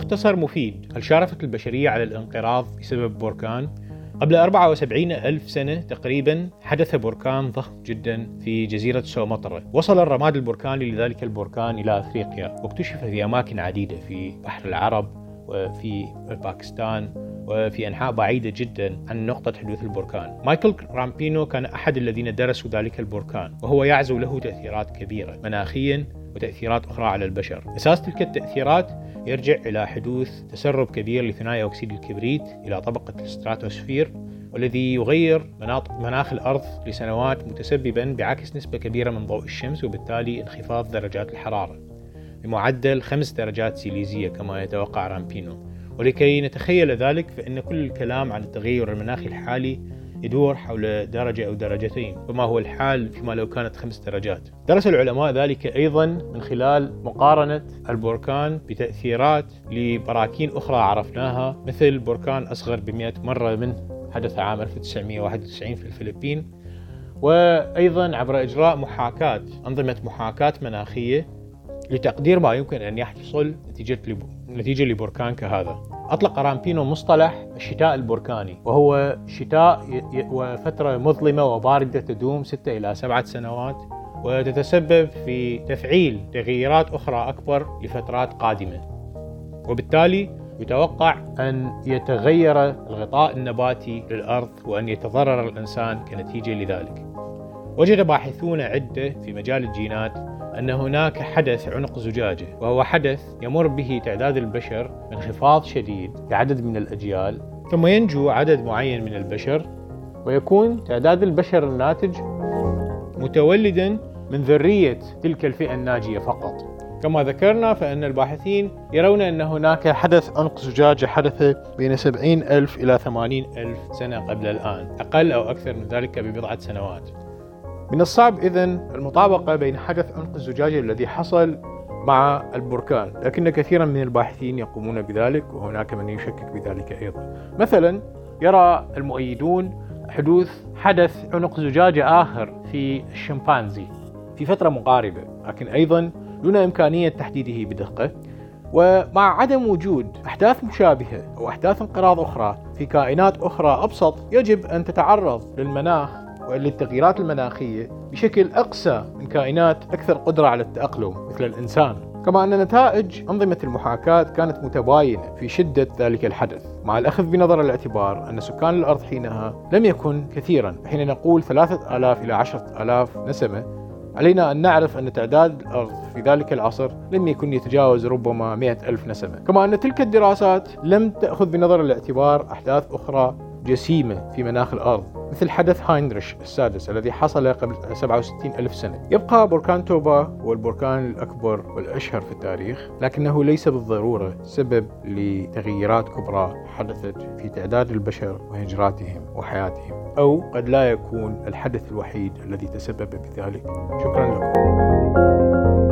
مختصر مفيد هل شارفت البشرية على الانقراض بسبب بركان؟ قبل 74 ألف سنة تقريبا حدث بركان ضخم جدا في جزيرة سومطرة وصل الرماد البركاني لذلك البركان إلى أفريقيا واكتشف في أماكن عديدة في بحر العرب وفي باكستان وفي أنحاء بعيدة جدا عن نقطة حدوث البركان. مايكل رامبينو كان أحد الذين درسوا ذلك البركان وهو يعزو له تأثيرات كبيرة مناخيا وتأثيرات أخرى على البشر. أساس تلك التأثيرات يرجع إلى حدوث تسرب كبير لثنائي أكسيد الكبريت إلى طبقة الستراتوسفير والذي يغير مناخ الأرض لسنوات متسببا بعكس نسبة كبيرة من ضوء الشمس وبالتالي انخفاض درجات الحرارة. بمعدل خمس درجات سيليزية كما يتوقع رامبينو. ولكي نتخيل ذلك فإن كل الكلام عن التغير المناخي الحالي يدور حول درجة أو درجتين وما هو الحال فيما لو كانت خمس درجات. درس العلماء ذلك أيضا من خلال مقارنة البركان بتأثيرات لبراكين أخرى عرفناها مثل بركان أصغر بمئة مرة منه حدث عام 1991 في الفلبين. وأيضا عبر إجراء محاكاة أنظمة محاكاة مناخية لتقدير ما يمكن أن يحصل نتيجة نتيجة لبركان كهذا أطلق رامبينو مصطلح الشتاء البركاني وهو شتاء وفترة مظلمة وباردة تدوم ستة إلى سبعة سنوات وتتسبب في تفعيل تغييرات أخرى أكبر لفترات قادمة. وبالتالي يتوقع أن يتغير الغطاء النباتي للأرض وأن يتضرر الإنسان كنتيجة لذلك. وجد باحثون عدة في مجال الجينات أن هناك حدث عنق زجاجة وهو حدث يمر به تعداد البشر انخفاض شديد لعدد من الأجيال ثم ينجو عدد معين من البشر ويكون تعداد البشر الناتج متولدا من ذرية تلك الفئة الناجية فقط. كما ذكرنا فإن الباحثين يرون أن هناك حدث عنق زجاجة حدث بين 70 ألف إلى 80 ألف سنة قبل الآن أقل أو أكثر من ذلك ببضعة سنوات. من الصعب إذا المطابقة بين حدث عنق الزجاجة الذي حصل مع البركان لكن كثيرا من الباحثين يقومون بذلك وهناك من يشكك بذلك أيضا. مثلا يرى المؤيدون حدوث حدث عنق زجاجة آخر في الشمبانزي في فترة مقاربة لكن أيضا دون إمكانية تحديده بدقة. ومع عدم وجود أحداث مشابهة أو أحداث انقراض أخرى في كائنات أخرى أبسط يجب أن تتعرض للمناخ وللتغييرات المناخية بشكل أقسى من كائنات أكثر قدرة على التأقلم مثل الإنسان. كما أن نتائج أنظمة المحاكاة كانت متباينة في شدة ذلك الحدث. مع الأخذ بنظر الاعتبار أن سكان الأرض حينها لم يكن كثيرا حين نقول ثلاثة آلاف إلى عشرة آلاف نسمة علينا أن نعرف أن تعداد الأرض في ذلك العصر لم يكن يتجاوز ربما مئة ألف نسمة. كما أن تلك الدراسات لم تأخذ بنظر الاعتبار أحداث أخرى جسيمة في مناخ الأرض مثل حدث هاينريش السادس الذي حصل قبل 67 ألف سنة. يبقى بركان توبا هو البركان الأكبر والأشهر في التاريخ لكنه ليس بالضرورة سبب لتغييرات كبرى حدثت في تعداد البشر وهجراتهم وحياتهم أو قد لا يكون الحدث الوحيد الذي تسبب بذلك. شكرا لكم.